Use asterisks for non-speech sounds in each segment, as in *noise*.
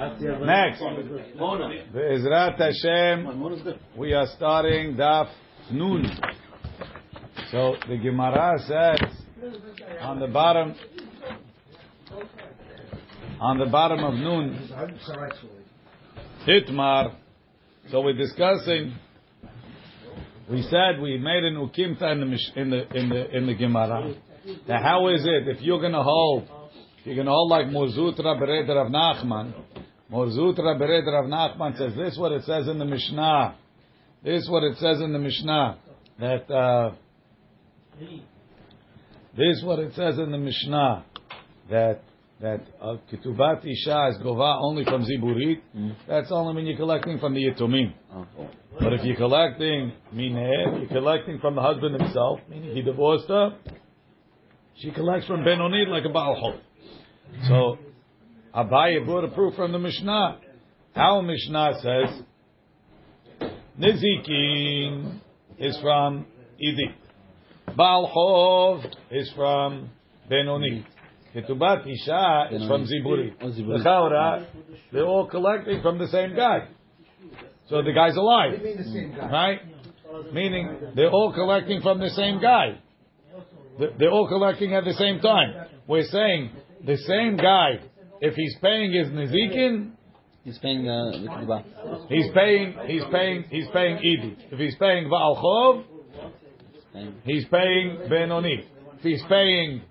Next, Be'ezrat Hashem, we are starting Daf Nun. So the Gemara says on the bottom, on the bottom of Nun, Hitmar. So we're discussing. We said we made an ukimta in the in the in the in the Gemara. Now, how is it if you're going to hold? You're going to hold like Mar Zutra Bered Rav Nachman. Mar Zutra Bered Rav Nachman says this. is What it says in the Mishnah. This is what it says in the Mishnah that. Uh, this is what it says in the Mishnah that that uh, Ketubat Isha is gova only from Ziburit. That's only when you're collecting from the Yitumim. But if you're collecting Mineh, you're collecting from the husband himself, meaning he divorced her, she collects from Benonit like a Baal. So, Abaye brought a proof from the Mishnah. Our Mishnah says, Nizikin is from Idi. Balchov is from Benoni. Ketubat Isha is from Ziburi. Oh, Ziburi. L'chaora, they're all collecting from the same guy. So the guy's alive. What do you mean the same guy? Right? Meaning they're all collecting from the same guy. They're- They're all collecting at the same time. We're saying the same guy, if he's paying his Nizikin, He's paying the the kibbutz. he's paying, he's paying, he's paying Idi. If he's paying Baal Chov, he's paying Benoni. If he's paying,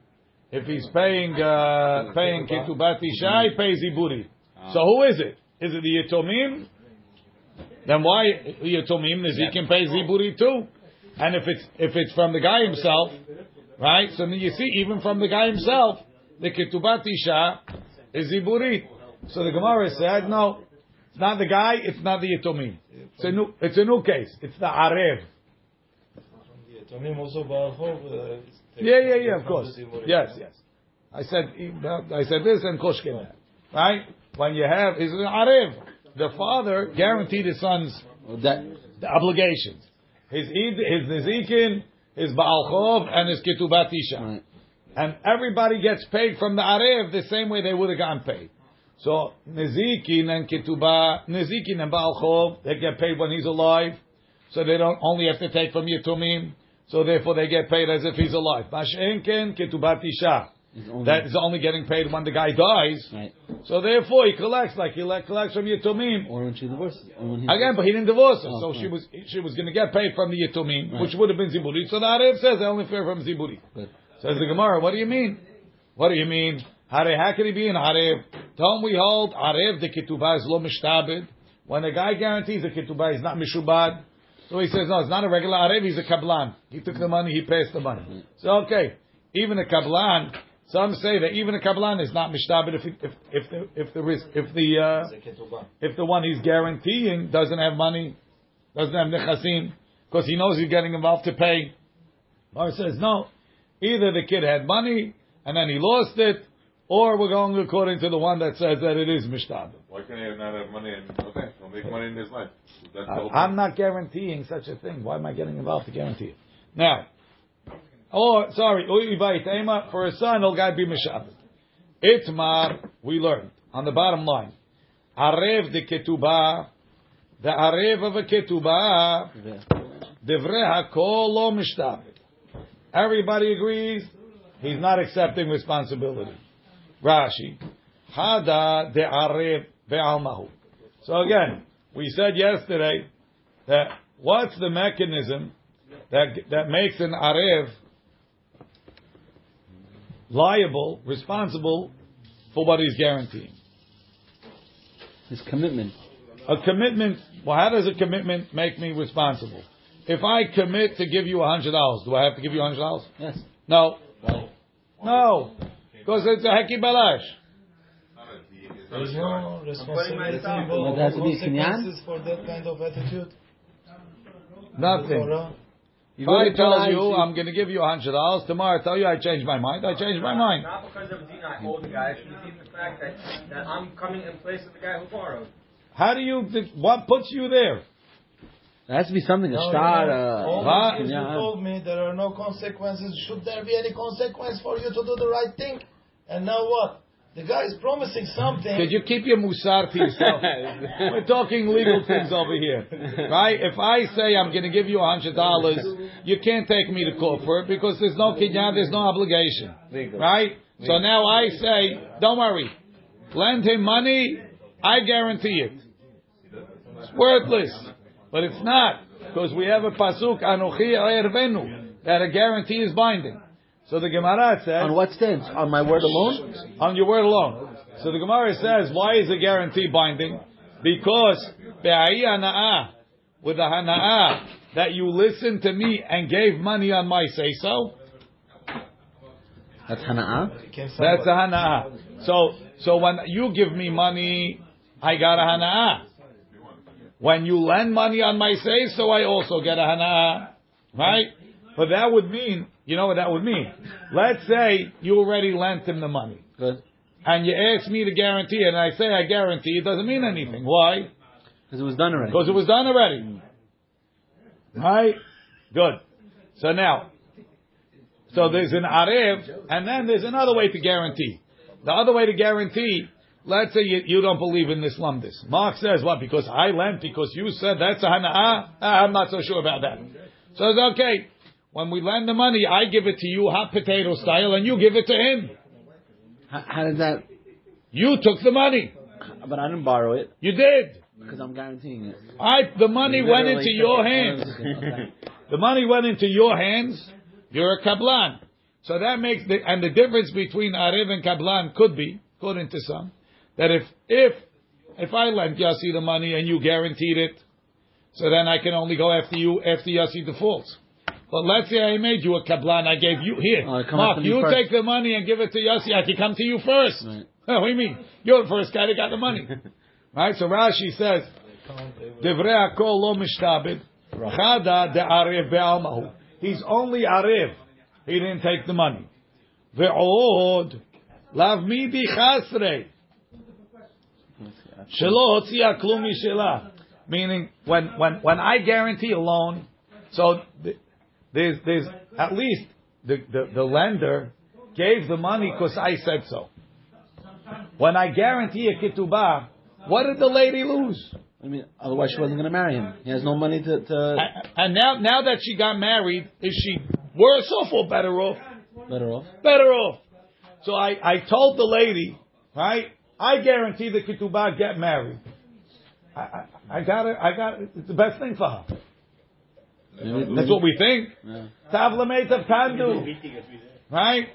if he's paying, uh, paying Ketubat Isha, he pays Iburi. So who is it? Is it the Yitomim? Then why Yitomim? Nizikin pays Iburi too. And if it's if it's from the guy himself, right? So then you see, even from the guy himself, the Ketubat Isha is Iburi. So the Gemara said, no, it's not the guy, it's not the Yitomim. It's a new, it's a new case. It's the Arev. Tomim also Baal Chov, uh, Yeah, yeah, yeah, of course. Yes, yes. I said, I said this and Koshkin that. Right? When you have, is an Arev. The father guaranteed his son's That the obligations. His Eid, his Nizikin, his Baal Chov, and his Ketubat Isha. right. And everybody gets paid from the Arev the same way they would have gotten paid. So, Nizikin and Ketubah, Nizikin and Baal Chov, they get paid when he's alive. So they don't only have to take from Yitumim. So therefore they get paid as if he's alive. Mashenken, Ketubat Isha. He's only- That is only getting paid when the guy dies. right. So therefore he collects like he le- collects from Yitumim. Or when she divorces. Or when he Again, but he didn't divorce her, Oh, so okay. she was she was going to get paid from the Yitumim, Right. which would have been Ziburi. So the Arev says they only pay from Ziburi. Good. Says the Gemara, what do you mean? What do you mean? Hare, how can he be an Arev? Don't we hold Arev the Ketubah is lo mishtabed? When a guy guarantees the Ketubah is not mishubad, so he says, no, it's not a regular Arev, he's a Kablan. He took the money, he pays the money. So okay, even a Kablan, some say that even a Kablan is not mishtabed if, if, if, the, if the risk, if the, uh, if the one he's guaranteeing doesn't have money, doesn't have nechasim, because he knows he's getting involved to pay. Or says no, either the kid had money and then he lost it, or we're going according to the one that says that it is mishtabed. Why can't he not have money and okay, he'll make money in his life? That's the I'm not guaranteeing such a thing. Why am I getting involved to guarantee it? Now, or sorry, ui bayit ema, for a son, he'll guy be mishabed. Itmar, we learned on the bottom line. Arev de ketubah, the arev of a ketubah, divrei hakol lo mishtabed. Everybody agrees he's not accepting responsibility. Rashi, hada de arev ve'almahu. So again, we said yesterday that what's the mechanism that that makes an arev liable, responsible for what he's guaranteeing? His commitment. A commitment. Well, how does a commitment make me responsible? If I commit to give you a hundred dollars, do I have to give you a hundred dollars? Yes. No. No. Because it's a heki balash. There's no responsibility But there has to be a kinyan? consequences for that kind of attitude. Nothing. If I tell you you- I'm going to give you a hundred dollars, tomorrow I tell you I changed my mind, I changed my mind. Not because of Dina, I owe the guy. It's even the fact that, that I'm coming in place of the guy who borrowed. How do you? What puts you there? There has to be something, a No, star, you know, uh, all What? these years you told me there are no consequences. Should there be any consequence for you to do the right thing? And now what? The guy is promising something. Could you keep your musar to yourself? *laughs* We're talking legal things over here, right? If I say I'm going to give you a hundred dollars, you can't take me to court for it because there's no kinyan, there's no obligation, right? So now I say, don't worry, lend him money, I guarantee it. It's worthless, but it's not because we have a pasuk anochi ervenu that a guarantee is binding. So the Gemara says On what stance? On my word alone? on your word alone. So the Gemara says, why is a guarantee binding? Because with the hana'ah, that you listened to me and gave money on my say so, That's hana'ah. that's a hana'ah. So, so when you give me money, I got a hana'ah. When you lend money on my say so, I also get a hana'ah. Right? But that would mean, you know what that would mean? Let's say you already lent him the money. Good. and you ask me to guarantee and I say I guarantee, it doesn't mean anything. Why? Because it was done already. Because it was done already. Right? Good. So now, so there's an arev, and then there's another way to guarantee. The other way to guarantee, let's say you, you don't believe in this lumdis. Mark says, what? Because I lent, because you said that's a hana'ah? Ah, I'm not so sure about that. So it's okay. When we lend the money, I give it to you hot potato style, and you give it to him. How, how did that? You took the money. But I didn't borrow it You did. because I'm guaranteeing it. I the money went into your hands. *laughs* The money went into your hands. You're a kablan. So that makes the and the difference between arev and kablan could be, according to some, that if if if I lent Yossi the money and you guaranteed it, so then I can only go after you after Yossi defaults. But let's say I made you a kablan, I gave you here, Mark, you first. take the money and give it to Yossi. I can come to you first. Right. *laughs* what do you mean? You're the first guy that got the money, *laughs* right? So Rashi says. Divrei hakol lo mishtabed. Chada de be'almahu. He's only arev. He didn't take the money. Ve'od lav midi chasrei. Shelo hotzia klum mishela. Meaning, when, when, when I guarantee a loan, so th- there's, there's at least the, the, the lender gave the money because I said so. When I guarantee a ketubah, what did the lady lose? I mean, otherwise she wasn't going to marry him. He has no money to. to A- And now, now that she got married, is she worse off or better off? better off. Better off. So I, I told the lady, right? I guarantee the ketubah get married. I, I, I got it. I got it. It's the best thing for her. That's what we think. Tavlamet of kandu, right?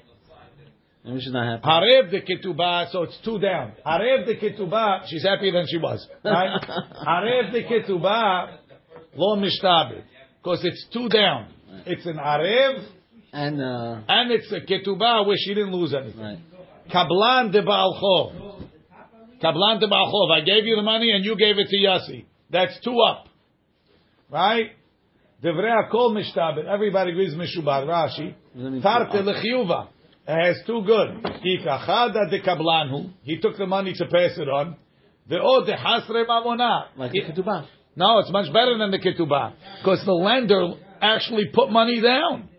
Maybe she's not happy. Harev the ketubah, so it's two down. Harev the ketubah, she's happier than she was, right? *laughs* Harev the ketubah, lo mishtabed, because it's two down. It's an arev And uh, and it's a ketubah where she didn't lose anything. right. Kablan de. Kablan de Ba'achov. I gave you the money and you gave it to Yossi. That's two up. Right? Devrei Akol Mishtabed. Everybody agrees Mishubad. Rashi. Tarte. Lechiyuva. It has two good. Ikachada de Kablanhu. He took the money to pass it on. Ve'od de Hasre Mamona. Like a ketubah. No, it's much better than the ketubah because the lender actually put money down.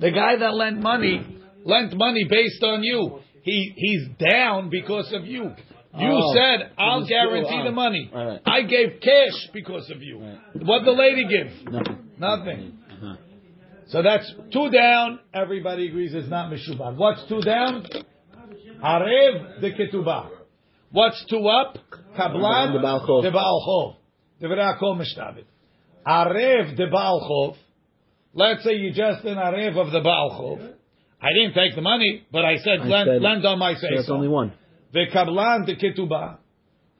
The guy that lent money lent money based on you. He he's down because of you. You Oh, said I'll guarantee still- the money. Right, right. I gave cash because of you. Right. What the lady give? Nothing. Nothing. Uh-huh. So that's two down. Everybody agrees it's not mishubah. What's two down? Arev de ketubah. What's two up? Kablan De Baal Chov. de. Devrei Mishtabit. Arev de Baal Chov. Let's say you just an Arev of the Baal Chov. I didn't take the money, but I said, I lend, said- lend on my So say that's so. only one. The Kablan de Ketubah.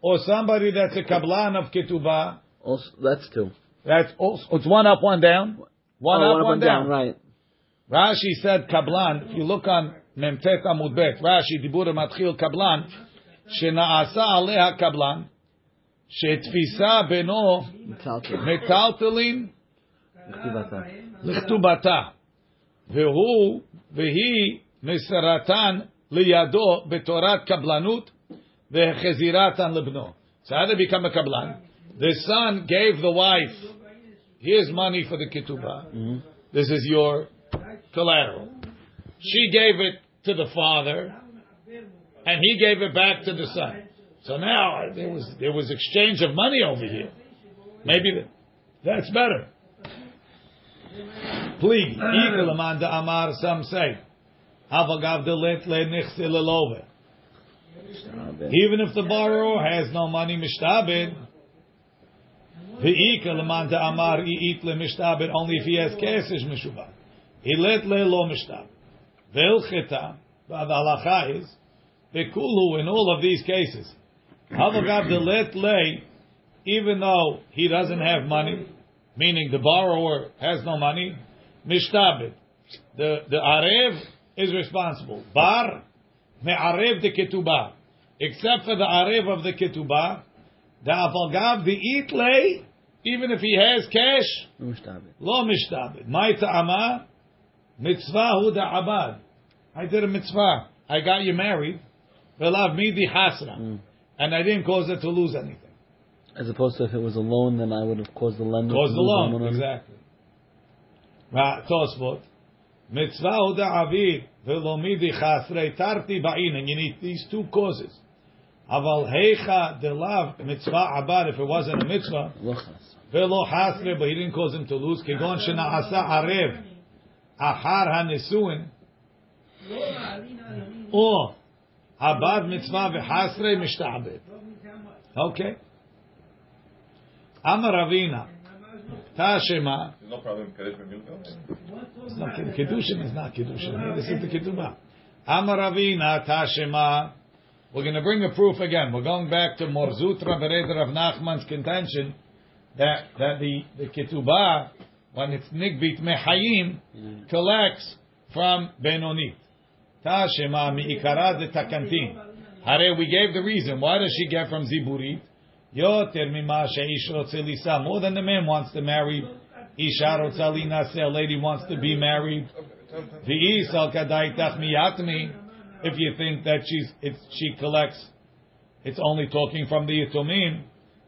Or somebody that's a Kablan of Ketubah. Also, that's two. That's also, it's one up, one down. One oh, up, one, down. Right. Rashi said Kablan. If you look on Memtet Amud Bet, Rashi Dibur Matchil Kablan, שנעשה עליה קבלן, שתפיסה בינו Metalta. מטלטלין Ketubata. לכתובתה, והוא והיא מסרתן לידו בתורת קבלנות והחזירתן לבנו. So how did he become a קבלן? The son gave the wife, here's money for the ketubah. hmm This is your collateral. She gave it to the father, and he gave it back to the son. So now uh, there was there was exchange of money over here. Maybe th- that's better. Please, Ikalamanda Amar, some say, Havagav delet le nichse lelove. Even if the borrower has no money, mishtabed. Ve'ika lemanda amar i'it le mishtabed, only if he has cash is. He let le lo mishtabed. Ve'ilcheta, the halacha is, ve'kulu, in all of these cases, havagav delet le, even though he doesn't have money, meaning the borrower has no money, mishtabed. The, the arev is responsible. Bar, me'arev de ketubah. Except for the arev of the ketubah, the avalgav the itle, even if he has cash, lo mishtabed. My ta'ama, mitzvah hu abad. I did a mitzvah. I got you married. Velav midi hasra. Mm. And I didn't cause it to lose anything. As opposed to if it was a loan, then I would have caused the lender Cause to the loan. Exactly. Tosfot. Mitzvah hu da'avid. Velo midi chasrei tarti ba'in. And you need these two causes. Aval heicha delav mitzvah abad. If it wasn't a mitzvah. Velo hasre, but he didn't cause him to lose. Kegon shena'asa arev. Achar ha-nesuin. Or abad mitzvah v'hasre mishta'abed. Okay. Amar Ravina. Tashema. There's no problem. It's not Kid- Kiddushin is not Kiddushin. This is the Ketubah. Amar Tashema. We're going to bring a proof again. We're going back to Mar Zutra Bereder of Nachman's contention that, that the, the Ketubah, when it's Nigbit Mehayim, collects from Benonit. Tashema mi'ikara de takantin. Hare, we gave the reason. Why does she get from Ziburit? Yoter mima she'ish rotze. More than the man wants to marry. Isha rotze linaseh. A lady wants to be married. V'is al kadaitach miyatmi. If you think that she's, it's, she collects, it's only talking from the Yitomim.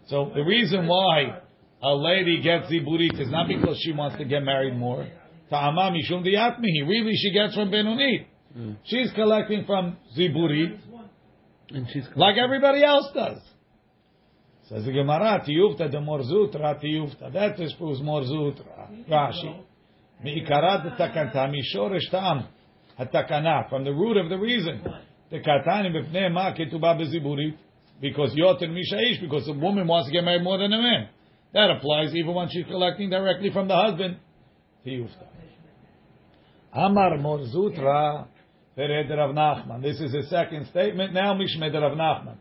So the reason why a lady gets Ziburit is not because she wants to get married more. Ta'ama mishum diyatmihi. Really, she gets from Benonit. Hmm. She's collecting from Ziburit And she's like everybody else does. Says the Gemara, tiyufta de Mar Zutra tiyufta. That is proves Mar Zutra. Rashi. Mi'ikarat takanta mishoresh ta'am. Hatakana. From the root of the reason. The katani b'fnei ma ketubah beziburit. Because yoter mishaish. Because the woman wants to get married more than a man. That applies even when she's collecting directly from the husband. Tiyufta. Amar Mar Zutra. Vered Rav Nachman. This is his second statement. Now Mishmed Rav Nachman.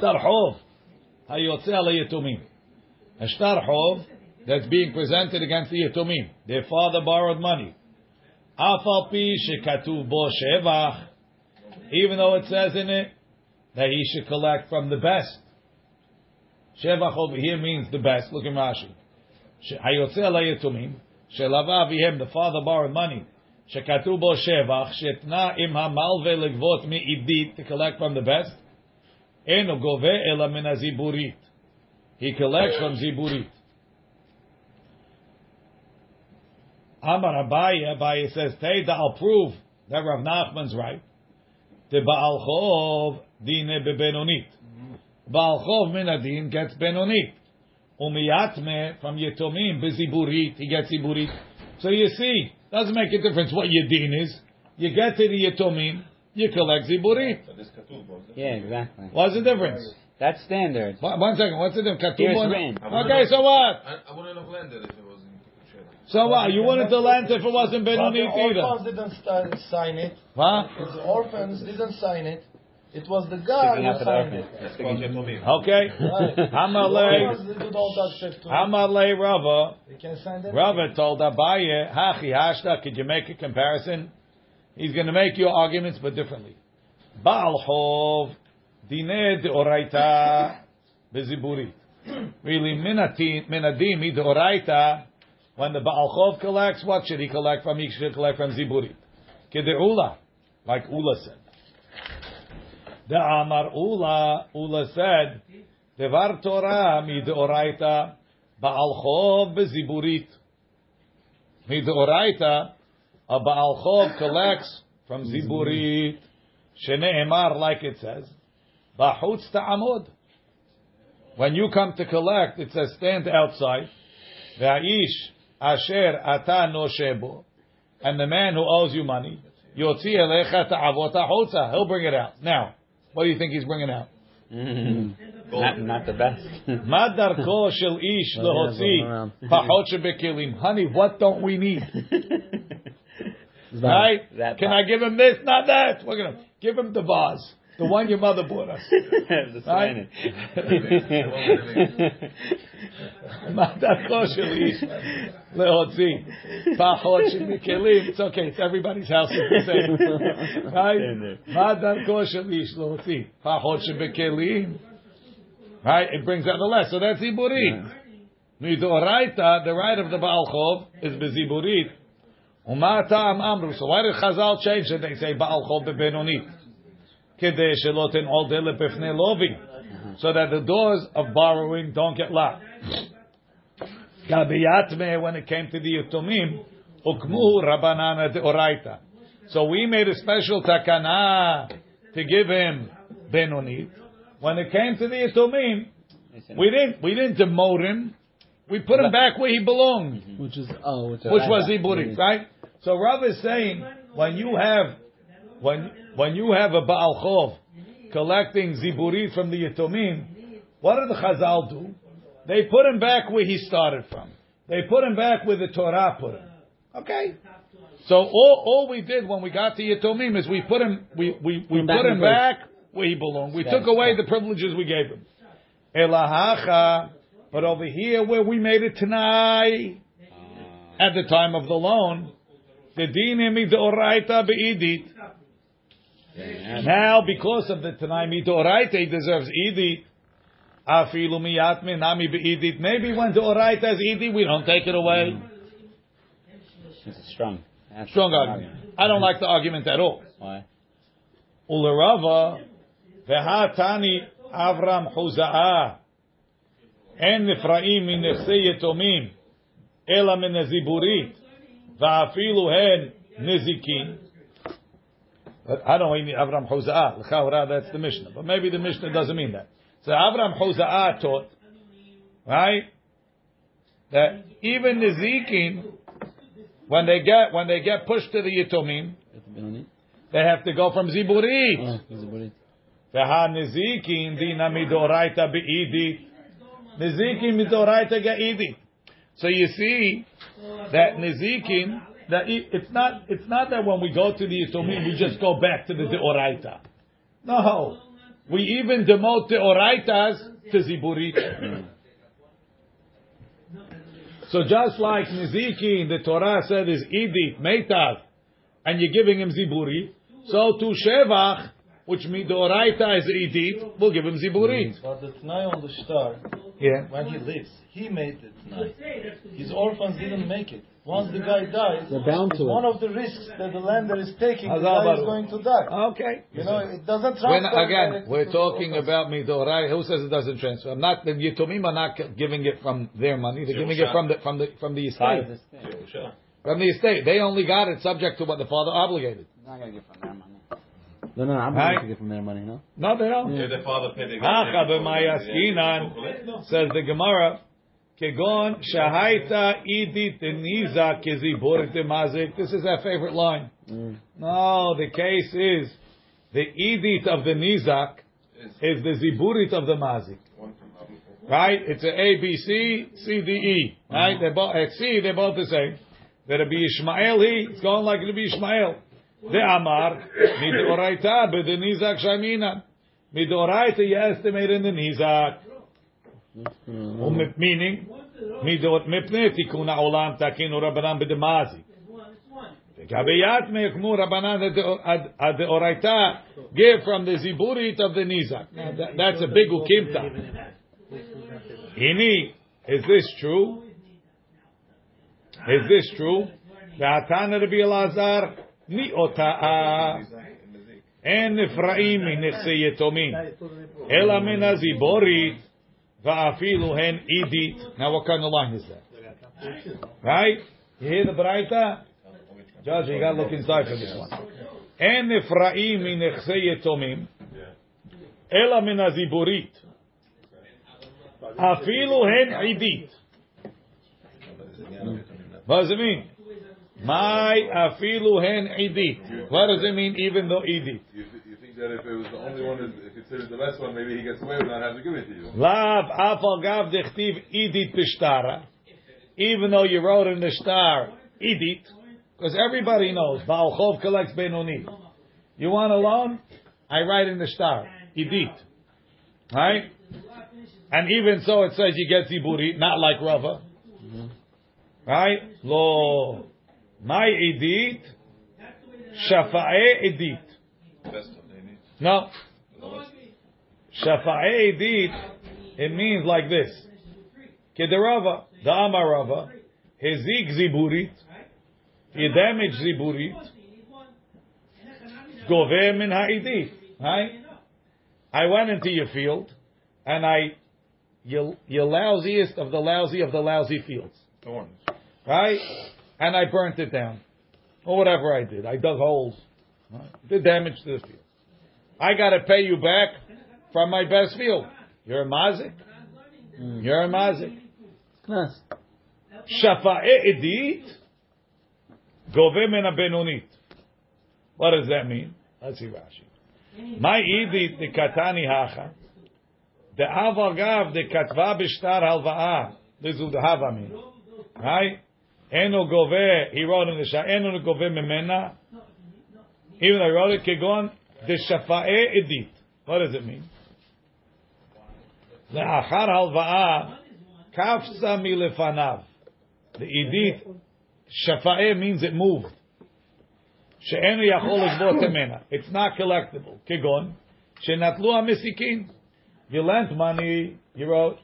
Shtar Hov. Hayotze ala Yetumim. A Shtar Hov that's being presented against the Yetumim. Their father borrowed money. Afal pi shekatuv bo shevach. Even though it says in it that he should collect from the best. Shevach over here means the best. Look at Rashi. Hayotze ala Yetumim. שלווה אביהם, the father borrowed money, שכתוב בו שבח, שתנה עם המלווה לגבות מעידית, to collect from the best, Eno gove elamina ziburit. He collects from ziburit. Amar Abaye, Abaye says, Hey, I'll prove that Rav Nachman's right. The Baal Chov dine bebenonit. Baal Chov minadin gets benonit. Umiyatme from Yetomim beziburit, he gets ziburit. So you see, doesn't make a difference what your din is. You get to the Yetomim, you collect ziburit. So this Katuv. Yeah, exactly. What's the difference? That's standard. One one second, what's the difference? Here's Katuv. Okay, so what? I, I wouldn't have landed if it wasn't Sheva. So what? You wanted to land if it wasn't But the Benonit either. orphans didn't sta- sign it. Huh? The orphans didn't sign it. It was the guy who signed it. It's called Yetomim. Okay. Right. *laughs* The Hamalei, orphans did all that. Hamalei Rava. They can sign that. Rava told Abaye, Hachi Hashta, could you make a comparison? He's going to make your arguments, but differently. Baal de Oraita, Beziburit. Really, Minadim, Minadim, de Oraita, when the Baal Chov collects, what should he collect from? He should collect from Ziburit. Kede Ula, like Ula said. The Amar Ula, Ula said, Devar Torah mi de Oraita, Baal Chov beziburit. Mi de Oraita, a Baal Chov collects from Ziburi, Shene'emar, like it says, Bahutz Ta'amud. When you come to collect, it says stand outside, Ve'aish asher ata noshebo, and the man who owes you money, Yotzi elecha ta'avot ha'chotza, he'll bring it out. Now, what do you think he's bringing out? Mm-hmm. Not, not, the best. *laughs* Madar shel ish lehotzi pachot shebekilim. Honey, what don't we need? *laughs* Right? That Can I give him this? Not that. We're gonna give him the vase. The one your mother bought us. *laughs* right? *laughs* it's okay, it's everybody's house is the same. *laughs* Right? Right? It brings out the less. So that's Iburit. Yeah. The right of the Baal Chov is ziburit. Uma ta'am amru. So why did Chazal change it? They say Baal Chov bebenonit. Kedei shelo ten'ol dele befnei lovi. So that the doors of borrowing don't get locked. Gabiyatme, when it came to the Yatomim, ukmu rabanana deoraita. So we made a special takana to give him benonit. When it came to the Yatomim, we didn't we didn't demote him. We put him back where he belonged, mm-hmm. Which is oh, which, which was Ziburit, mm-hmm. right? So Rav is saying when you have when when you have a Baal Chov collecting Ziburit from the Yatomim, what did the Chazal do? They put him back where he started from. They put him back where the Torah put him. Okay. So all, all we did when we got to Yatomim is we put him we we, we back put him back where he belonged. We took away the privileges we gave him. Elahacha, but over here where we made it tonight ah. at the time of the loan, the dinimi deoraita beidit. Now, because of the Tanai Midoraita, he deserves Edit. Afilu miyatme nami beidit. Maybe when Deoraita is Edit, we don't take it away. Mm. It's strong. That's Strong argument. I don't like the argument at all. Why? Ulerava, vehatani Avram Huza'ah, en Nifraim min nechse yetomim, ela min neziburit, va'afilu hen nezikin. But I don't mean Avram Huza'ah. L'chaura, that's the Mishnah. But maybe the Mishnah doesn't mean that. So Avram Huza'ah taught, right, that even Nezikin, when they get when they get pushed to the Yitomim, they have to go from Ziburit. Oh, Ziburit. והנזיקין דינא Nizikin mitoraita ga'idi. So you see that Nizikin, that it's not it's not that when we go to the Yitomim, we just go back to the Deoraita. No. We even demote Deoraitas to Ziburit. so just like Nizikin, the Torah said is Edith, Meitav, and you're giving him Ziburi, so to Shevach, which Midoraita is Idit, we'll give him Ziburit. Mm-hmm. But the Tnai on the star, Yeah. when he lives, he made the Tnai. His orphans didn't make it. Once the guy dies, They're bound it's to it. one of the risks that the lender is taking. The guy is going to die. Okay. You know, it doesn't When, transfer. again, we're to the talking orphans. about Midorai. Who says it doesn't transfer? I'm not, the Yitomim are not giving it from their money. They're giving it from the, from the, from the estate. of this thing. From the estate. They only got it subject to what the father obligated. Not gonna get from their money. No, no, I'm Right. going to get from their money, no? No, they don't. Did the father pay the Hacha b'mayaskinan, says the Gemara, Kegon shahaita idit niza keziborit mazik. This is our favorite line. Mm. No, the case is the idit of the nizak is the ziburit of the mazik. Right? It's a A, B, C, C, D, E. Right? They're both, at C, they're both the same. That be Ishmael, he, it's going like it'll be Ishmael. The Amar, Midoraita, but the Nizak Shamina. Midoraita, you estimate in the Nizak. Um, Meaning, Midot Mipne Tikun Olam Takinu Rabbanan B'demazi. Gabiyat me'ekmu Rabbanan ad Oraita, give from the Ziburit of the Nizak. That, that's a big ukimta. Ini, is this true? Is this true? Ve'atana Rabbi Elazar ni'ota'a en Ephraim minechse yetomin ela min haziborit va'afilu hen idit. Now what kind of line is that? Right? You hear the Braita? Judge, you gotta look inside for this one. אין נפרעים מנכסי יתומים, Yeah. אלא מן הזיבורית. אפילו הן עידית. What does it mean? My afilu hen idit. What does it mean even though idit? You, th- you think that if it was the only one is considered the best one, maybe he gets away with not having to give it to you. Lav afal gav dechtiv idit b'shtara. Even though you wrote in the star idit, because everybody knows Baal Chov collects Benoni. You want a loan? I write in the star idit, right? And even so, it says you get ziburi, not like Rava, mm-hmm. right? Lo my idit shafa'e idit. Best one they. No. Shafa'e edit, it means like this. Kederava, the Amarava, Hezik ziburit, he damaged ziburit, Gove min ha'edit. Right? I went into your field, and I, you, you lousiest of the lousy of the lousy fields. Thorns. Right? And I burnt it down. Or whatever I did. I dug holes. Right? Did damage to the field. I got to pay you back from my best field. You're a mazik. Mm, you're a mazik. Knas. Shafa'e edit, gove min benunit. What does that mean? Let's see Rashi. My edit the katani hacha. The avagav the katva b'shtar halva'a. This is the hava mean. Right? Enu gove, he wrote in the Shah, Enu gove memena, even though he wrote it, kegon, The shafa'e edit. What does it mean? Le'achar halva'a, kafsa milefanav. The edit, shafa'e means it moved. She'enu yachol legvot Memena. It's not collectible. Kegon, she'natlu amisikin. You lent money, you wrote,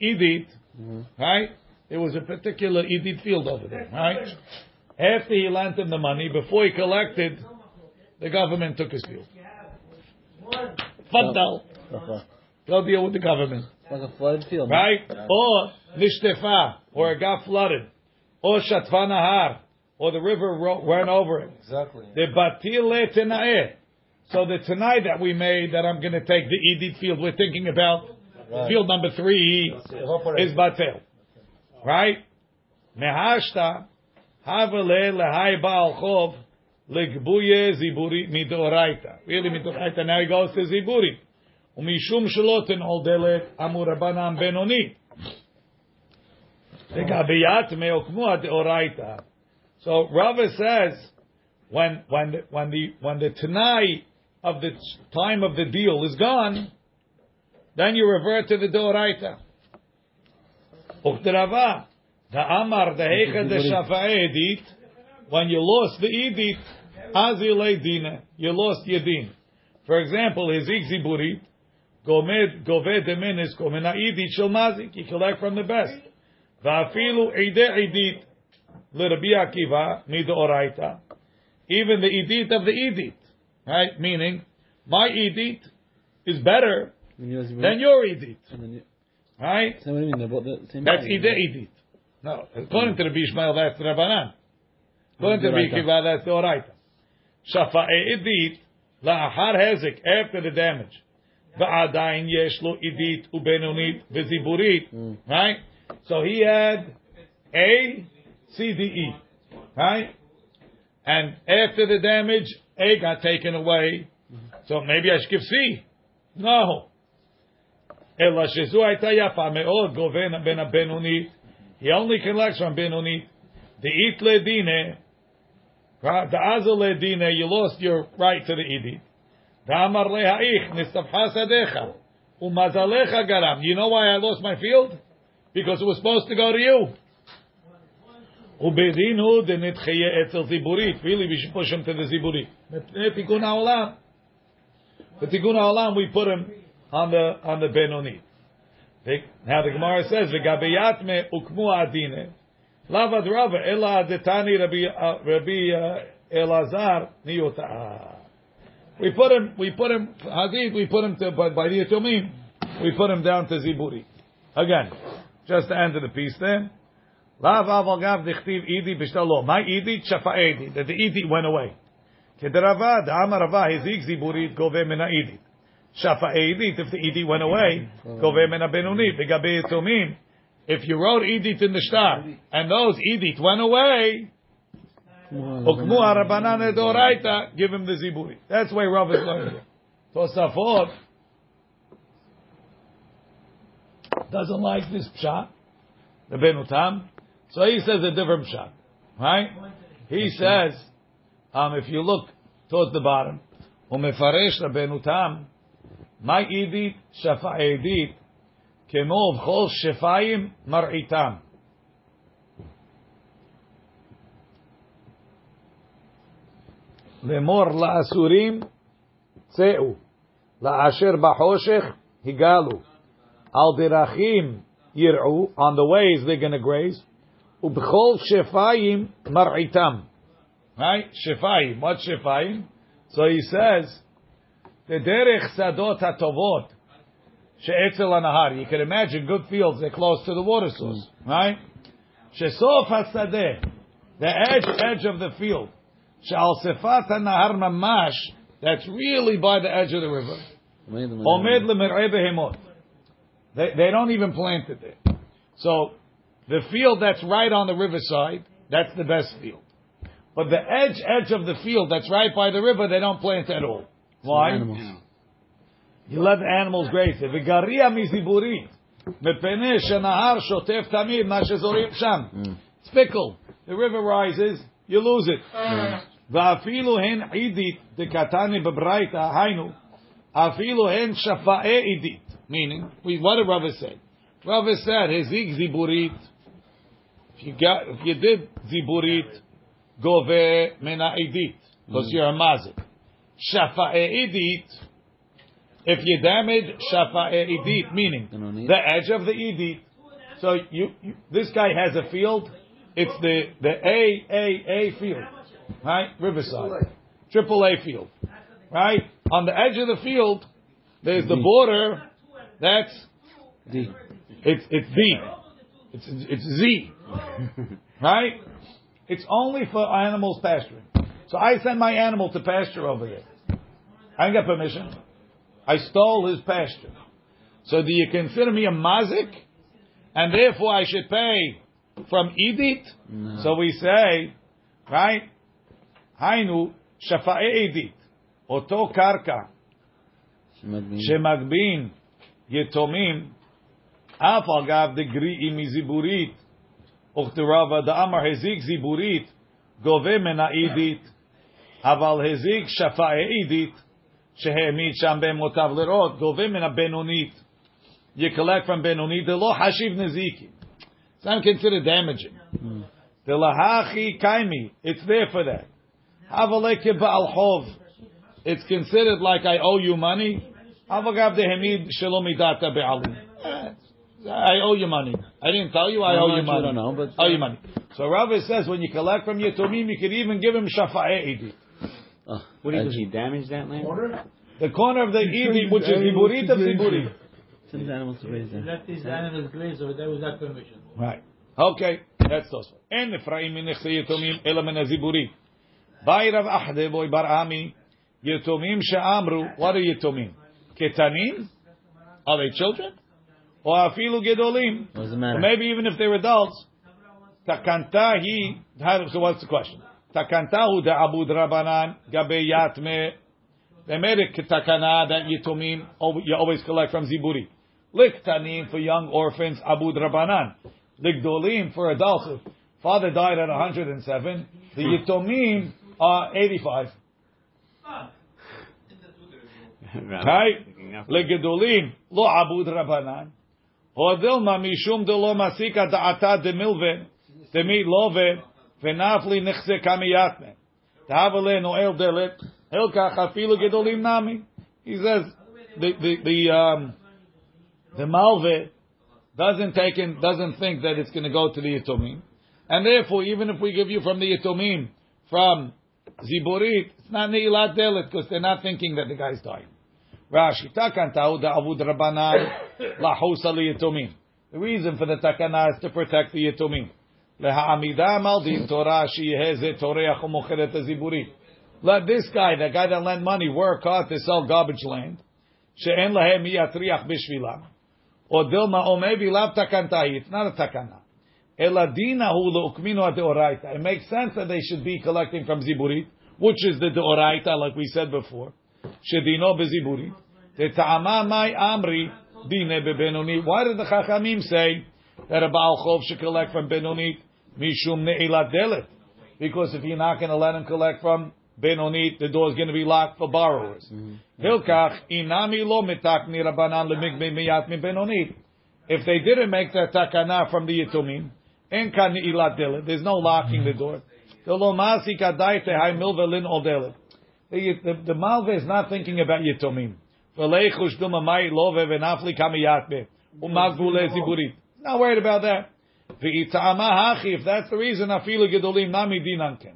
edit, mm-hmm. right? It was a particular edit field over there, right? After he lent him the money, before he collected, the government took his field. Faddal. Like Go deal with the government. like a flooded field. Right? Or nishtafa, or it got flooded. Or shatvanahar, or the river ro- went over it. Exactly. The batile tenae. So the tonight that we made, that I'm going to take the edit field, we're thinking about Right. field number three is batel. Right? Mehashta, havele lehai baal chov, legbuye ziburi midoraita. Really midoraita, now he goes to ziburi. ומשום שלא תנעול דלת, אמור רבנן בינוני. לגבי יתמה הוקמו הדאורייתא. So Rava says, when when the, when the when the Tanai of the time of the deal is gone, then you revert to the Doraita. Ukterava, the Amar, the Heicha, the Shafa'e Edit, when you lost the Edit, Azile Dina, you lost Yedin. For example, Hizik Ziburit, Gomed, Goved Deminis, Gomena Edit Shel Mazik, you collect from the best. Va'afilu Eide Edit, L'Rabi Akiva, Midoraita, even the Edit of the Edit, right? Meaning, my Edit is better When you guys- than your Edit, and then you- right? So what do you mean? They're both the same. That's. Ide Edit. No, according to the Bishmael, that's Rabbanan. According to the Doraita. That's the Oraita. Shafa'e Edit, la'achar hezek, after the damage. Va'adayin yesh lo Edit ubenonit v'ziburit. Mm. Right? So he had A, C, D, E. Right? And after the damage, A got taken away. So maybe I should give C. No. אלא שזו הייתה יפה מאוד, גובה בין הבינונית. He only collects from בינונית. דאית לדינה, דאזו לדינה, you lost your right to the אידית. דאמר להאיך, נסתפחה שדיך, ומזלך גרם. You know why I lost my field? Because it was supposed to go to you. ובדין הוא דנתחיה אצל זיבורית. Really, we should push him to the זיבורית. מפני תיקון העולם. בתיקון העולם, we put him on the on the benoni. Now the Gemara says ukmu adine Rabbi uh, Rabbi uh, Elazar niyota. We put him, we put him, Hadid, we put him to, by, by the Yatomim, we put him down to Ziburi. Again, just the end of the piece there. Lav avagav dichtiv idi b'shtalo. My idi, shafa. That the idi went away. Amarava, gove mina idi. שפה אידית, if the idit went away, גובה מן הבינונית. לגבי יתומים, if you wrote idit in the star, and those idit went away, הוקמו הרבנן לדאורייתא, give him the זיבורית. That's the way Rav is learning it. Tosafot doesn't like this pshat, the Benutam, so he says a different pshat, right? He says, um, if you look towards the bottom, ומפרש רבנו תם, מה עידית שפע עדית, כמו ובכל שפיים מרעיתם. לאמור לאסורים צאו, לאשר בחושך הגלו, על דרכים ירעו, on the ways they're going to graze, ובכל שפיים מרעיתם. Right? Shefayim. What Shefayim? So he says, the derech sadot hatovot she'etzel anahar. You can imagine good fields, they're close to the water source. Mm. Right? Shesof hasadeh. The edge, edge of the field. She'al sefat nahar mamash. That's really by the edge of the river. Omed lemerebehemot. They, they don't even plant it there. So, the field that's right on the riverside, that's the best field. But the edge, edge of the field that's right by the river, they don't plant at all. Why? You let the animals graze it. וגריה מזיבורית, מפני שנהר שוטף תמיד מה שזורים שם. It's fickle. The river rises, you lose it. ואפילו הן עידית דקתני בברייתא, היינו, אפילו הן שפאי עידית. Meaning, we, what did Rava say? Rava said, הזיק זיבורית. If you got, if you did ziburit, gove mena edit, because you're a mazik. Shafa'e edit, if you damage shafa'e edit, meaning the edge of the edit. So you, you, this guy has a field. It's the the A A A field, right? Riverside, triple A field, right? On the edge of the field, there's the border. That's D. it's it's D. It's it's Z, *laughs* right? It's only for animals pasturing. So I send my animal to pasture over there. I didn't get permission. I stole his pasture. So do you consider me a mazik? And therefore I should pay from Edit? So we say, right? Hainu shafa'e Edit. Oto karka שמגבין יתומים, אף אגב דגריעי מזיבורית, וכתרבה דאמר הזיק זיבורית, גובה מן העידית, אבל הזיק שפאי עידית, שהעמיד שם בהמותיו לראות, גובה מן הבינונית. You collect from בינונית, דלא חשיב נזיקי. It's not considered damaging. דלהכי קיימי, it's there for that. אבל כבעל חוב, it's considered like I owe you money. Avagav dehemid shelo midata be'alim. I owe you money. I didn't tell you I How owe you much, money. I don't know, but- owe you money. So Rava says when you collect from Yatomim, you can even give him shafa'e edi. Oh, What do you edge. He damage that land? The corner of the edi, which is ziburit of ziburit. Send animals to graze there. Let these animals graze over there without permission. Right. Okay. That's those. And Ephraim min nechse Yatomim ela min ziburit. By Rav Achdevoi bar Ami, Yatomim she'amru. What are Yatomim? Ketanim? Are they children? Or afilu gedolim? What does it Or matter? maybe even if they're adults, takantahi. So what's the question? Takantahu da Abud Rabanan Gabe me. They made a takana that Yitomim you always collect from ziburi. Liktanim for young orphans Abud Rabanan. Ligdolim for adults. Father died at 107. The Yitomim are 85. Right? Ligedolim lo Abud Rabanan. Hodilma mishum de lo masika da'ata de milve. Demi love. ונפלי נחזקה מיתנה. תהווה נועל דלת, הלקח אפילו גדולים נמי. He says, the, the, the, um, the malve doesn't take in, doesn't think that it's going to go to the Yitomim. And therefore, even if we give you from the Yitomim, from Ziburit, it's not Neilat Delet, because they're not thinking that the guy's dying. Rashi, takantahu da'avud rabanan lahusa liyitomim. The reason for the takana is to protect the yitomim. Let this guy, the guy that lent money, work hard to sell garbage land. It's not a takana. It makes sense that they should be collecting from ziburit, which is the deoraita, like we said before. Shedino beziburit. Te'ta'ama mai. Why did the chachamim say that a baal chov should collect from benonit? Mishum ne'ilat delet. Because if you're not going to let him collect from benonit, the door is going to be locked for borrowers. Mm-hmm. Mm-hmm. Hilkach inami lo mitakni rabanan lemigme miyat mi benonit. If they didn't make that takana from the yitumim, en kan ne'ilat. There's no locking the door. The lo kadai tehai milva lin. The, the, the malva is not thinking about yitumim. V'leichush duma mai love v'nafli kamiyatbe. Umagvule ziburit. Not worried about that. If that's the reason, afilu gedolim nami dinanken.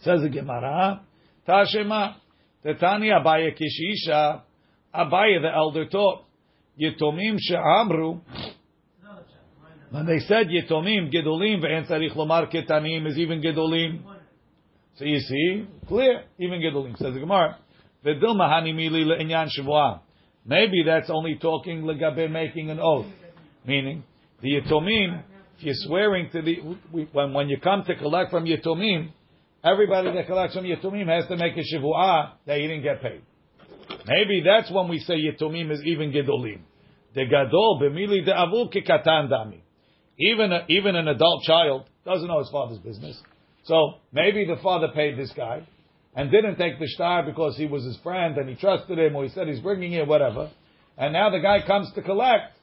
Says the Gemara, Tashema, Tetani Abaye Kashisha, Abaye the elder taught, Yetomim she'amru, when they said Yetomim, Gedolim, ve'en tzarich lomar ketanim, is even Gedolim. So you see, clear, even Gedolim. Says the Gemara, V'dilma hanimili le'inyan shavua. Maybe that's only talking legabe making an oath. Meaning, the Yetomim, if you're swearing to the, when, when you come to collect from Yetomim, everybody that collects from Yetomim has to make a Shivu'ah that he didn't get paid. Maybe that's when we say Yetomim is even Gedolim. The Gadol, b'mili de avu kikatan dami. Even, a, even an adult child doesn't know his father's business. So maybe the father paid this guy and didn't take the star because he was his friend and he trusted him or he said he's bringing it, whatever. And now the guy comes to collect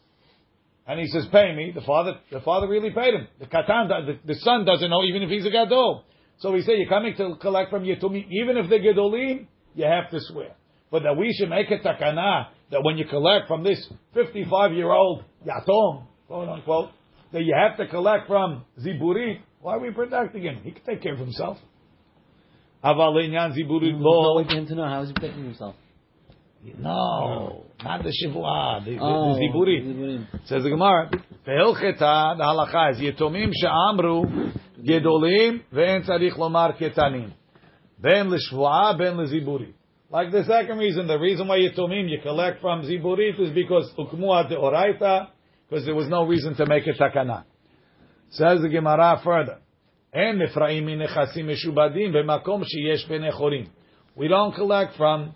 and he says, "Pay me." The father, the father really paid him. The katan, the, the son doesn't know even if he's a gadol. So we say you're coming to collect from Yetumim, even if they're gedolim, you have to swear. But that we should make a takana that when you collect from this 55 year old yatom, quote unquote, that you have to collect from ziburit. Why are we protecting him? He can take care of himself. Aval inyan no lo. for him to know how is he protecting himself. No, not the shivua, the, Oh, the ziburim. Says the Gemara, the halacha is Yetomim she'amru gedolim ve'en tzarich lomar ketanim. Ben l'shvuah, ben l'ziburi. Like the second reason, the reason why Yetomim you collect from ziburit is because ukmuat de oraita, because there was no reason to make a takana. Says the Gemara further, En min nechasim meshubadim b'makom sheyesh ben echorim. We don't collect from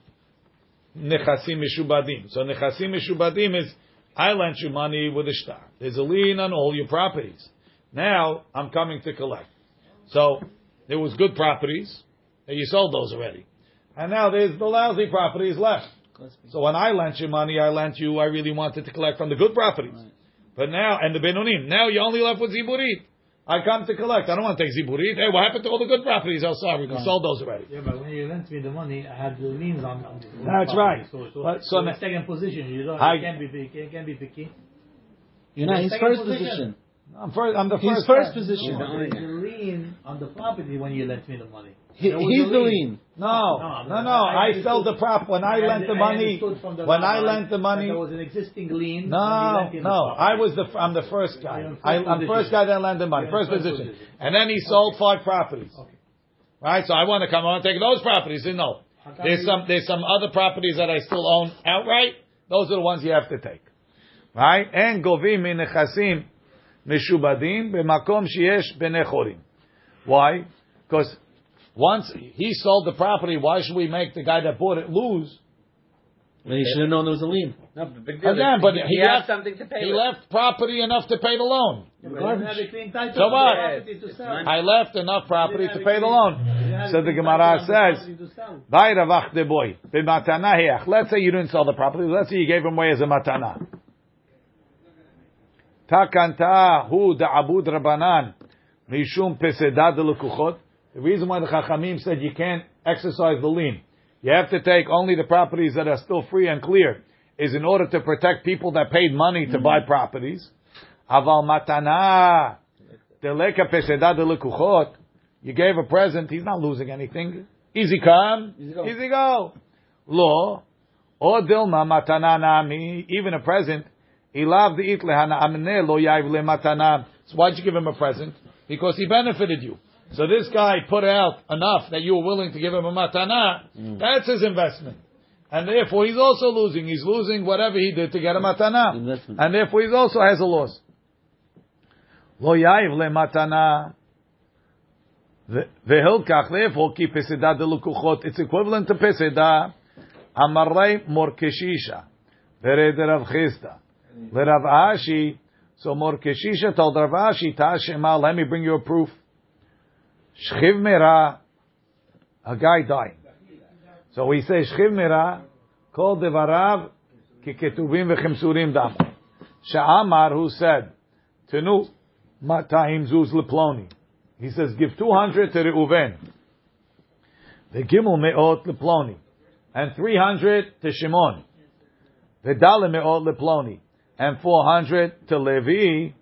nechasim meshubadim. So nechasim meshubadim is I lent you money with a star. There's a lien on all your properties. Now I'm coming to collect. So there was good properties, and you sold those already. And now there's the lousy properties left. So when I lent you money, I lent you, I really wanted to collect from the good properties. But now, and the Benonim, now you're only left with Ziburit. I come to collect. I don't want to take Ziburit. Hey, what happened to all the good properties? Oh, sorry, we sold those already. Yeah, but when you lent me the money, I had the liens on. on the That's property. right. So, so, But- so so the second position, you don't. I- you can't be picky. You can't be picky. You're not his first position. position. I'm, first, I'm the His first. first position. No, there's a lien on the property when you lent me the money. He, he's a the lien. No, No, no. I, I sold the prop when I, I lent the under- money. the When I lent the money. There was an existing lien. No, when you lent me the no. I was the. I'm the first guy. You're in first I, I'm position. first guy that lent the money. First first position. position. And then he sold five properties. Okay. Right. So I want to come. I want to take those properties. No. There's some. There's some other properties that I still own outright. Those are the ones you have to take. Right. And govim min nechasim mishubadim b'makom sheyesh benechorim. Why? Because once he sold the property, why should we make the guy that bought it lose? Well, he should have known there was a lien. No, but big deal. Again, but he, he he left- something to pay He with. left property enough to pay the loan. Yeah, but you didn't have a clean title So what? property to sell. I left enough property to pay the loan. You So the clean Gemara title on the says, property to sell. Boy, b'matana heach. Let's say you didn't sell the property. Let's say you gave him away as a matana. Takanta hu da'abud rabanan mishum peseda de lekuchot. The reason why the Chachamim said you can't exercise the lien, you have to take only the properties that are still free and clear, is in order to protect people that paid money to buy mm-hmm. properties. Aval matana deleka peseda de lekuchot. You gave a present, he's not losing anything. Easy come, Easy go. easy go. Lo, or dilma matana nami, even a present. Ilav the itlehana amne lo yav le matana. So why'd you give him a present? Because he benefited you. So this guy put out enough that you were willing to give him a matana. Mm. That's his investment. And therefore he's also losing. He's losing whatever he did to get a matana. Investment. And therefore he also has a loss. Lo ya'iv le matana. Vehilkach, therefore, ki peseda de lukuchot. It's equivalent to peseda. Amarei Mar Kashisha. Vered Rav Chisda. Le Rav Ashi. So Mar Kashisha told Rav Ashi, Tashema, let me bring you a proof. Shchiv mera. A guy dying. So he says, Shchiv mera. Kol devarav ki ketuvim v'chemsurim dam. Sha'amar, who said, Tenu, matayim zuz leploni. He says, give 200 to Reuven. The gimel me'ot leploni. And 300 to Shimon. The dalim me'ot leploni. And 400 to Levi.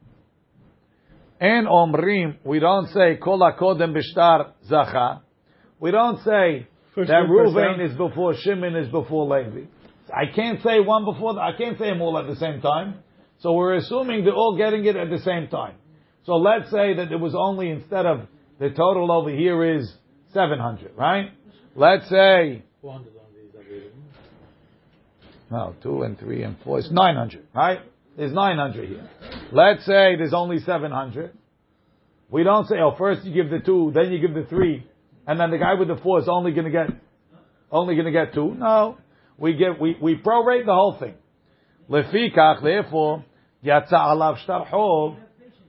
And omrim, we don't say kol hakodem b'shtar zacha. We don't say First that Reuven is before Shimon is before Levi. I can't say one before, the, I can't say them all at the same time. So we're assuming they're all getting it at the same time. So let's say that it was only instead of the total over here is 700, right? Let's say, 400 on these available. no, 2 and 3 and 4 is 900, right? There's 900 here. Let's say there's only 700. We don't say, oh, first you give the 2, then you give the 3, and then the guy with the 4 is only gonna get, only gonna get 2. No. We give, we, we prorate the whole thing. Lefikach, therefore, yatsa alav shtarchov.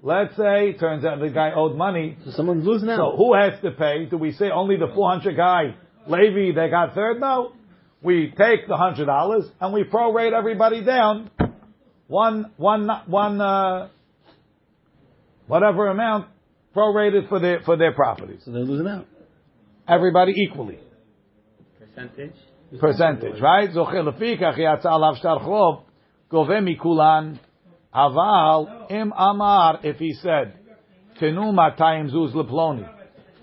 Let's say, turns out the guy owed money, So someone's losing out. So who has to pay? Do we say only the 400 guy, Levi, they got third? No. We take the hundred dollars and we prorate everybody down one, one, one, uh, whatever amount prorated for their, for their properties. So they're losing out. Everybody equally. Percentage? Percentage, right? Zoche lefikach aval, im amar, if he said, tenu matayim zuz leploni,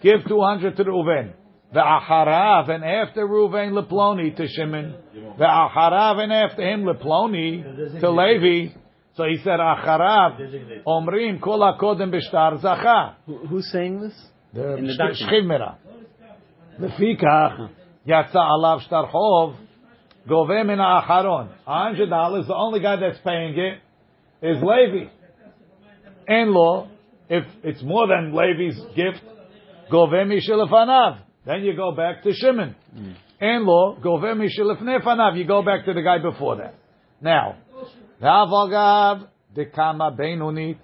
give 200 to the Uven. Ve'acharav, and after Ruvain leploni to Shimon. Ve'acharav, and after him leploni to Levi. So he said, acharav, omrim kol hakodem b'shtar zacha. Who's saying this? The Shchimera. The Lefikach, yatsa alav shtar chov, gove min ha'acharon. $100 the only guy that's paying it, is Levi. in law, if it's more than Levi's gift, gove mi. Then you go back to Shimon. And law, Govem Fanav, you go back to the guy before that. Now, Ravogav Dekama Beinunit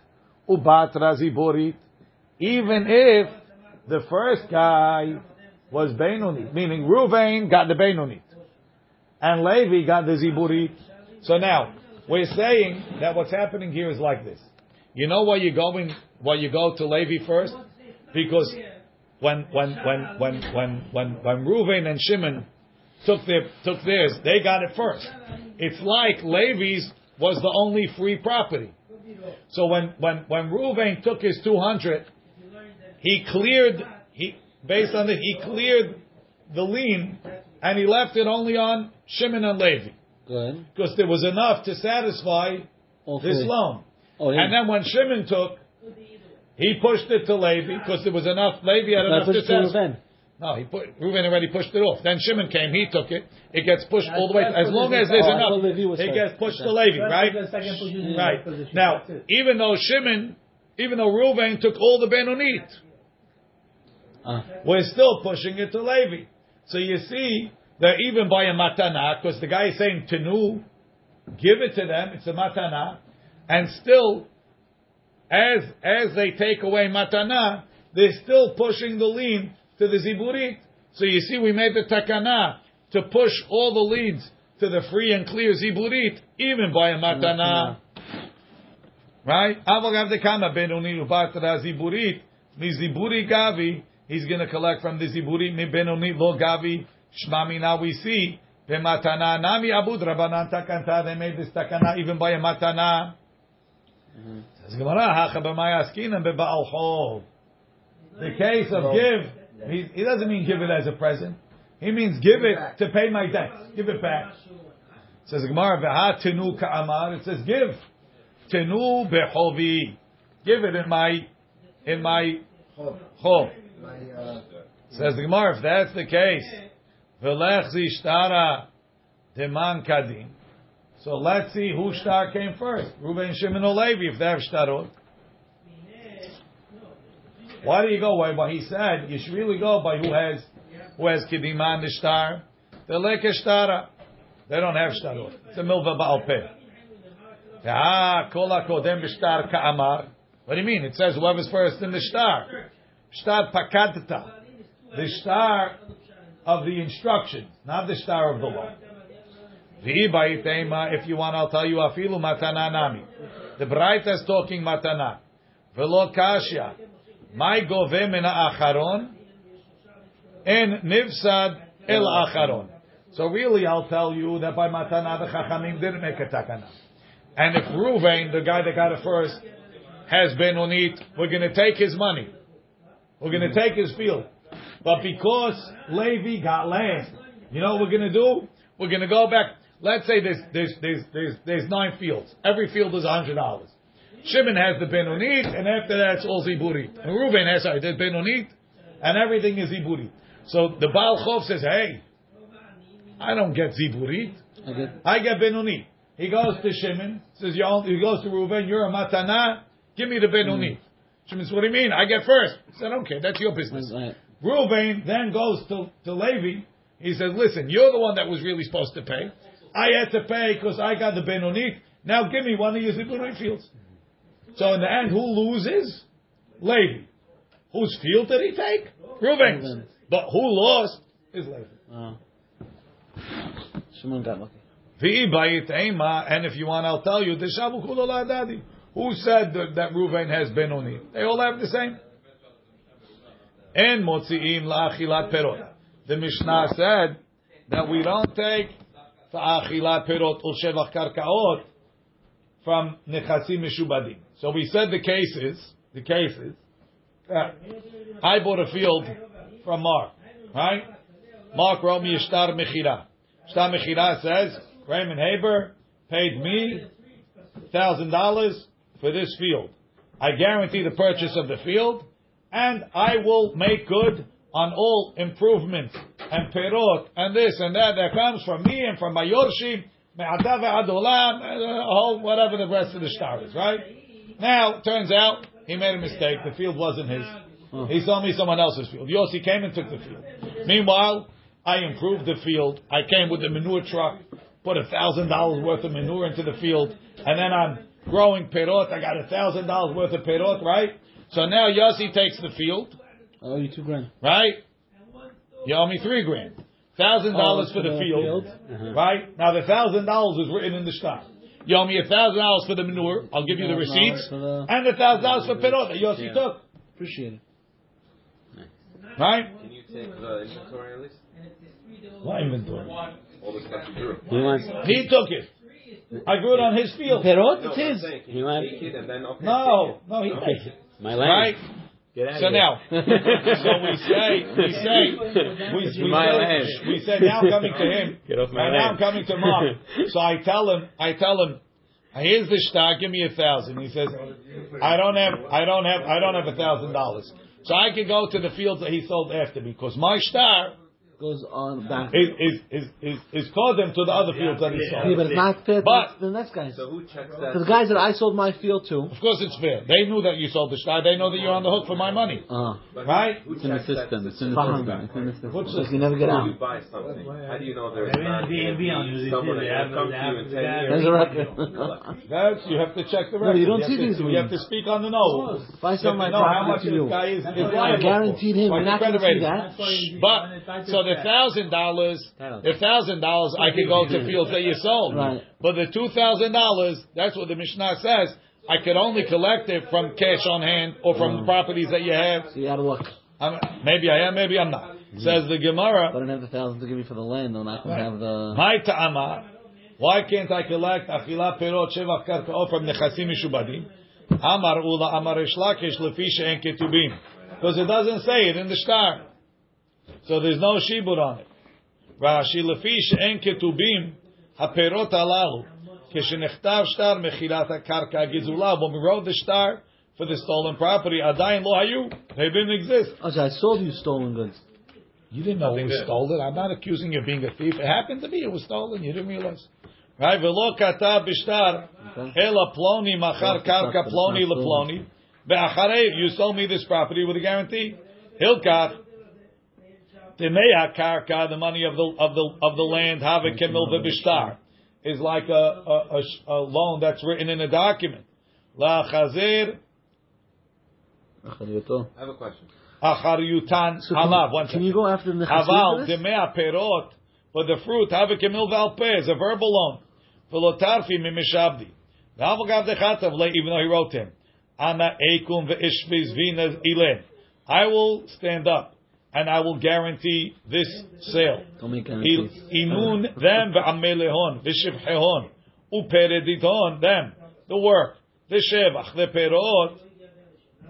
Ubatra Ziborit, even if the first guy was Beinunit, meaning Ruvain got the Beinunit, and Levi got the ziborit. So now, we're saying that what's happening here is like this. You know why you're going, why you go to Levi first? Because when when when when when when when Ruvain and Shimon took their took theirs, they got it first. It's like Levi's was the only free property. So when when when Ruvain took his two hundred, he cleared he based on it he cleared the lien and he left it only on Shimon and Levi Good. because there was enough to satisfy All this loan. Oh, yeah. And then when Shimon took, he pushed it to Levi because there was enough. Levi had Now enough push to it to satisfy. No, he put Reuven already pushed it off. Then Shimon came, he took it. It gets pushed all the way. As long it as is. there's I enough, thought Levi was it gets pushed to Levi, right? and second position, Right. Now, even though Shimon, even though Reuven took all the Benonit, Ah. we're still pushing it to Levi. So you see that even by a matana, because the guy is saying tenu, give it to them. It's a matana, and still, as as they take away matana, they're still pushing the lien to the ziburit. So you see, we made the takana to push all the leads to the free and clear ziburit, even by a matana. Right? Avagav de kama benoni ubatra ziburit mi ziburi gavi. He's going to collect from the ziburi mi benoni lo gavi. Shmami now we see Matana nami abud rabanan takanta. They made this takana even by a matana. Mm-hmm. Says Gemara, hacha b'mayaskinan bebaal chol. The case of give, he, he doesn't mean give it as a present. He means give it to pay my debts. Give it back. It Says Gemara, v'ha tenu ka'amar. It says give. Tenu bechovi. Give it in my, in my chol. Uh, says the Gemara, if that's the case, v'lech zishtara deman kadim. So let's see who star came first. Reuben, Shimon, or Levi, if they have shtarot. Why do you go by what he said? You should really go by who has who has kidiman the shtar. The leke shtara. They don't have shtarot. It's a milva ba'al peh. Ah, kol kodem b'shtar ka'amar. What do you mean? It says whoever's first in the star. Shtar pakadta. The star of the instructions, not the star of the law. If you want, I'll tell you afilu matana nami. The Braita is talking matana. Velo kashya. My gove min acharon and nivsad el acharon. So really, I'll tell you that by matana the chachamim didn't make a takana. And if Ruvain, the guy that got it first, has been onit, we're going to take his money. We're going to take his field. But because Levi got land, you know what we're going to do? We're going to go back. Let's say there's, there's, there's, there's, there's nine fields. Every field is $100. Shimon has the Benonit, and after that it's all Ziburit. And Reuben has sorry, the Benonit, and everything is Ziburit. So the Baal Chov says, hey, I don't get Ziburit. I get I get Benoni. He goes to Shimon, says, you he goes to Reuben, you're a matana, give me the Benoni. Mm. Shimon says, what do you mean? I get first. He said, okay, that's your business. right. Reuben then goes to, to Levi. He says, listen, you're the one that was really supposed to pay. I had to pay because I got the Benoni. Now give me one of your Zibunai fields. So in the end, who loses? Levi. Whose field did he take? Reuben's. But who lost is Levi. Oh. Shimon got lucky. And if you want, I'll tell you, the shavu kulo la'adadi. Who said that, that Reuven has Benoni? They all have the same. En motziim la'achilat perot. The Mishnah said that we don't take from nechasim mishubadim. So we said the cases, the cases, that I bought a field from Mark, right? Mark wrote me a shtar mechira. Shtar mechira says, Raymond Haber paid me thousand dollars for this field. I guarantee the purchase of the field, and I will make good on all improvements and perot and this and that that comes from me and from my yorshim, me'ata ve'ad olam, uh, whatever the rest of the shtar is, right? Now, turns out he made a mistake. The field wasn't his. He sold me someone else's field. Yossi came and took the field. Meanwhile, I improved the field. I came with a manure truck, put a thousand dollars worth of manure into the field, and then I'm growing perot. I got a thousand dollars worth of perot, right? So now Yossi takes the field, Oh, you two grand. right? You owe me three grand. Thousand dollars Oh, for the the field, field? Uh-huh. right? Now the thousand dollars is written in the stock. You owe me a thousand dollars for the manure. I'll give you the receipts, the- and a thousand dollars for perot that Yossi Yeah. took, Appreciate it. right? Can you take the inventory at least? What inventory? All the stuff you grew. He wants. He took it. I grew it on his field. Perot, No, it's his. saying, can He you wants- it and then okay. No, no, he Okay. takes it. My land. Right? Get out So of now, *laughs* so we say, we say, we, we, My say, land. we say now I'm coming to him, Get off my and now I'm coming to Mark. *laughs* So I tell him, I tell him, here's the stock, give me a thousand. He says, I don't have, I don't have, I don't have a thousand dollars. So I can go to the fields that he sold after me, because my star Goes on back. is, is, is, is, is called them to the other fields that he Yeah, sold. but it's not fair to But- the next guys. So who checks that? the guys that I sold my field to. Of course it's fair. They knew that you sold the star. They know that you're on the hook for my uh-huh. money. Uh, Right? Who It's in the checks that system. It's in the system. It's in the system. What's because you never get out. you buy something, how do you know there's Maybe not the DMV on you, someone say they that have- come to you in have- ten There's years? a record. *laughs* That's you have to check the No, record. you don't have see to, these You have to speak on the nose. If I sell my know how much property to this you, guy is, is I liable I for. guaranteed him What's you're not going to see that. But so the thousand dollars, the thousand dollars, I could go to fields that you sold. Right. But the two thousand dollars, that's what the Mishnah says. I could only collect it from cash on hand or from the properties that you have. So you out of luck. I'm, maybe I am, maybe I'm not. Mm-hmm. Says the But Gemara. I don't have the thousand to give you for the land. I'm not going to have the. My ta'ama. Why can't I collect achila perot shevach karkaot from nechasim mishubadim? Amar ula amar Resh Lakish lefi she'en ketubim. Because it doesn't say it in the star. So there's no shibud on it. Rashi lefish en ketubim haperot alalu. Kishenechtav shtar mechilat karka gizula. When we wrote the star for the stolen property, adayin lo hayu. They didn't exist. I saw you stolen goods. You didn't know they it was stolen. I'm not accusing you of being a thief. It happened to me. It was stolen. You didn't realize. Right? Velo kata bishtar ela ploni machar karka ploni leploni. Be'acharei, you sold me this property with a guarantee. Hilkach Demei karka, the money of the of the of the land, have a kemil v'bishtar, is like a, a, a, a loan that's written in a document. La chazir Achariyoto. I have a question. achariyutan So can, halav. One can second. you go after the Aval Nechasim for this? perot, but the fruit have a kemil valpeh is a verbal loan. Velotarfi mimishabdi. V'aval gav dechatav le, even though he wrote him. Ana ekum ve'ishviz vinas ilen. I will stand up and I will guarantee this sale. Don't make Il- guarantees. Imun them v'shivhehon uperediton them the work the shevach perot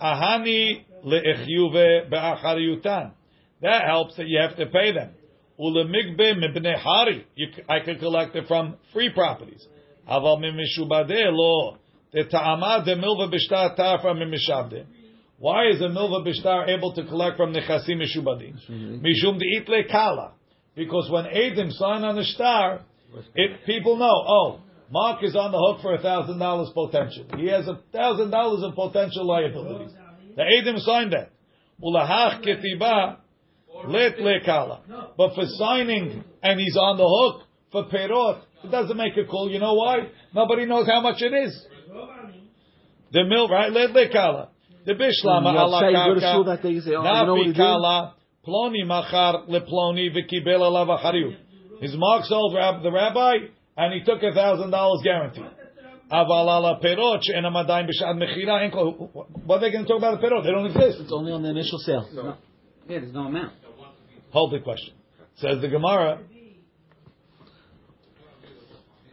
ahani be'achariyutan. That helps that you have to pay them. Ulemigbe mibnei hari. I can collect it from free properties. Aval mimishubadeh lo. The milva b'shtar ta'afra mimishabdeh. Why is a milva b'shtar able to collect from nechasim mishubadim? Mm-hmm. Mishum de'itle kala. Because when Adim sign on the star, it, people know, oh, Mark is on the hook for a thousand dollars potential. He has a thousand dollars of potential liabilities. The Adim signed that. Ulahach ketiba let lekala. But for signing and he's on the hook for perot, it doesn't make a call. You know why? Nobody knows how much it is. The mill, right? Let lekala. The bishlama You mm, ala upset, you karka. school that day, you say, you know what Navi he did? kala. Ploni machar leploni v'kibel alav achariut. His mark sold rab- the rabbi, and he took a thousand dollars guarantee. Aval ala perot she'en amadayim b'shad mechira. en What are they going to talk about the perot? They don't exist. It's only on the initial sale. No. Yeah, there's no amount. Hold the question. Says the Gemara.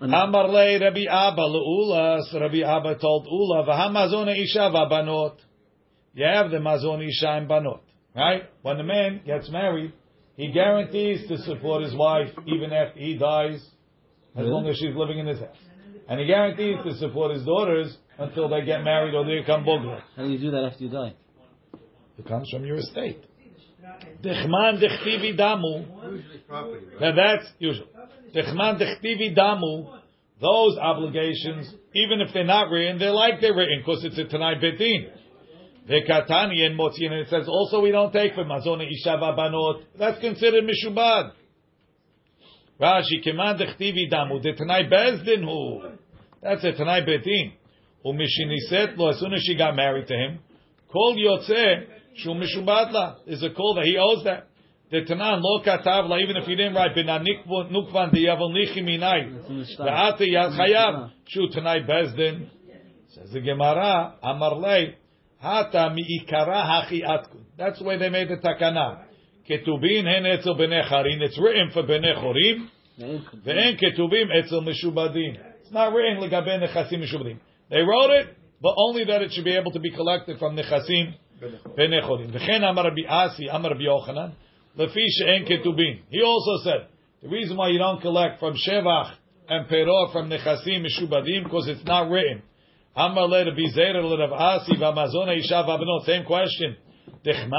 And- Amar le Rabbi Abba le'ula. So Rabbi Abba told Ula, "V'hamazona isha v'banot." You have the mazon isha and banot, right? When the man gets married, he guarantees to support his wife even after he dies, as long as she's living in his house, and he guarantees to support his daughters until they get married or they become bogler. How do you do that after you die? It comes from your estate. Dechman dechtivi damu. Now that's usual. Dechman dechtivi damu. Those obligations, even if they're not written, they're like they're written because it's a Tanai Betin. Vekatani and Motzi, and it says also we don't take for Mazona Ishava Banot. That's considered Mishubad. Rashi, Keman dechtivi damu. The Tanai Bezdin who? That's a Tanai Betin. Umishiniset lo, as soon as she got married to him, Kol Yotzeh, Shu Mishubad la. Is a call that he owes that. The Tanan lo katavla, even if he didn't write, Benanik nukvan di yavol nichi minai. It's in the. Ve'ate yad chayav. Shu Tanai Bezdin. Says the Gemara, Amar lei, Hata mi'ikara hachi atkun. That's the way they made the takana. Ketubin hen etzel b'nei charin. It's written for b'nei chorim. Ve'en ketubim etzel mishubadim. It's not written legabe nechasim mishubadim. They wrote it, but only that it should be able to be collected from nechasim b'nei chorim. V'chen amar Rabbi Asi, amar Rabbi Yochanan, lefi she'en ketubim. He also said, the reason why you don't collect from shevach and perot from nechasim mishubadim, because it's not written. Same question. En.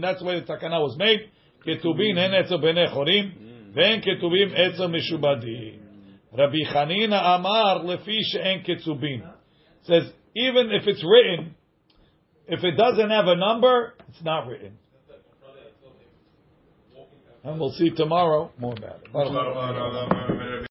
That's why the takana was made. En. Rabbi Chanina Amar lefi she'en ketubim. Says, even if it's written, if it doesn't have a number, it's not written. And we'll see tomorrow more about it.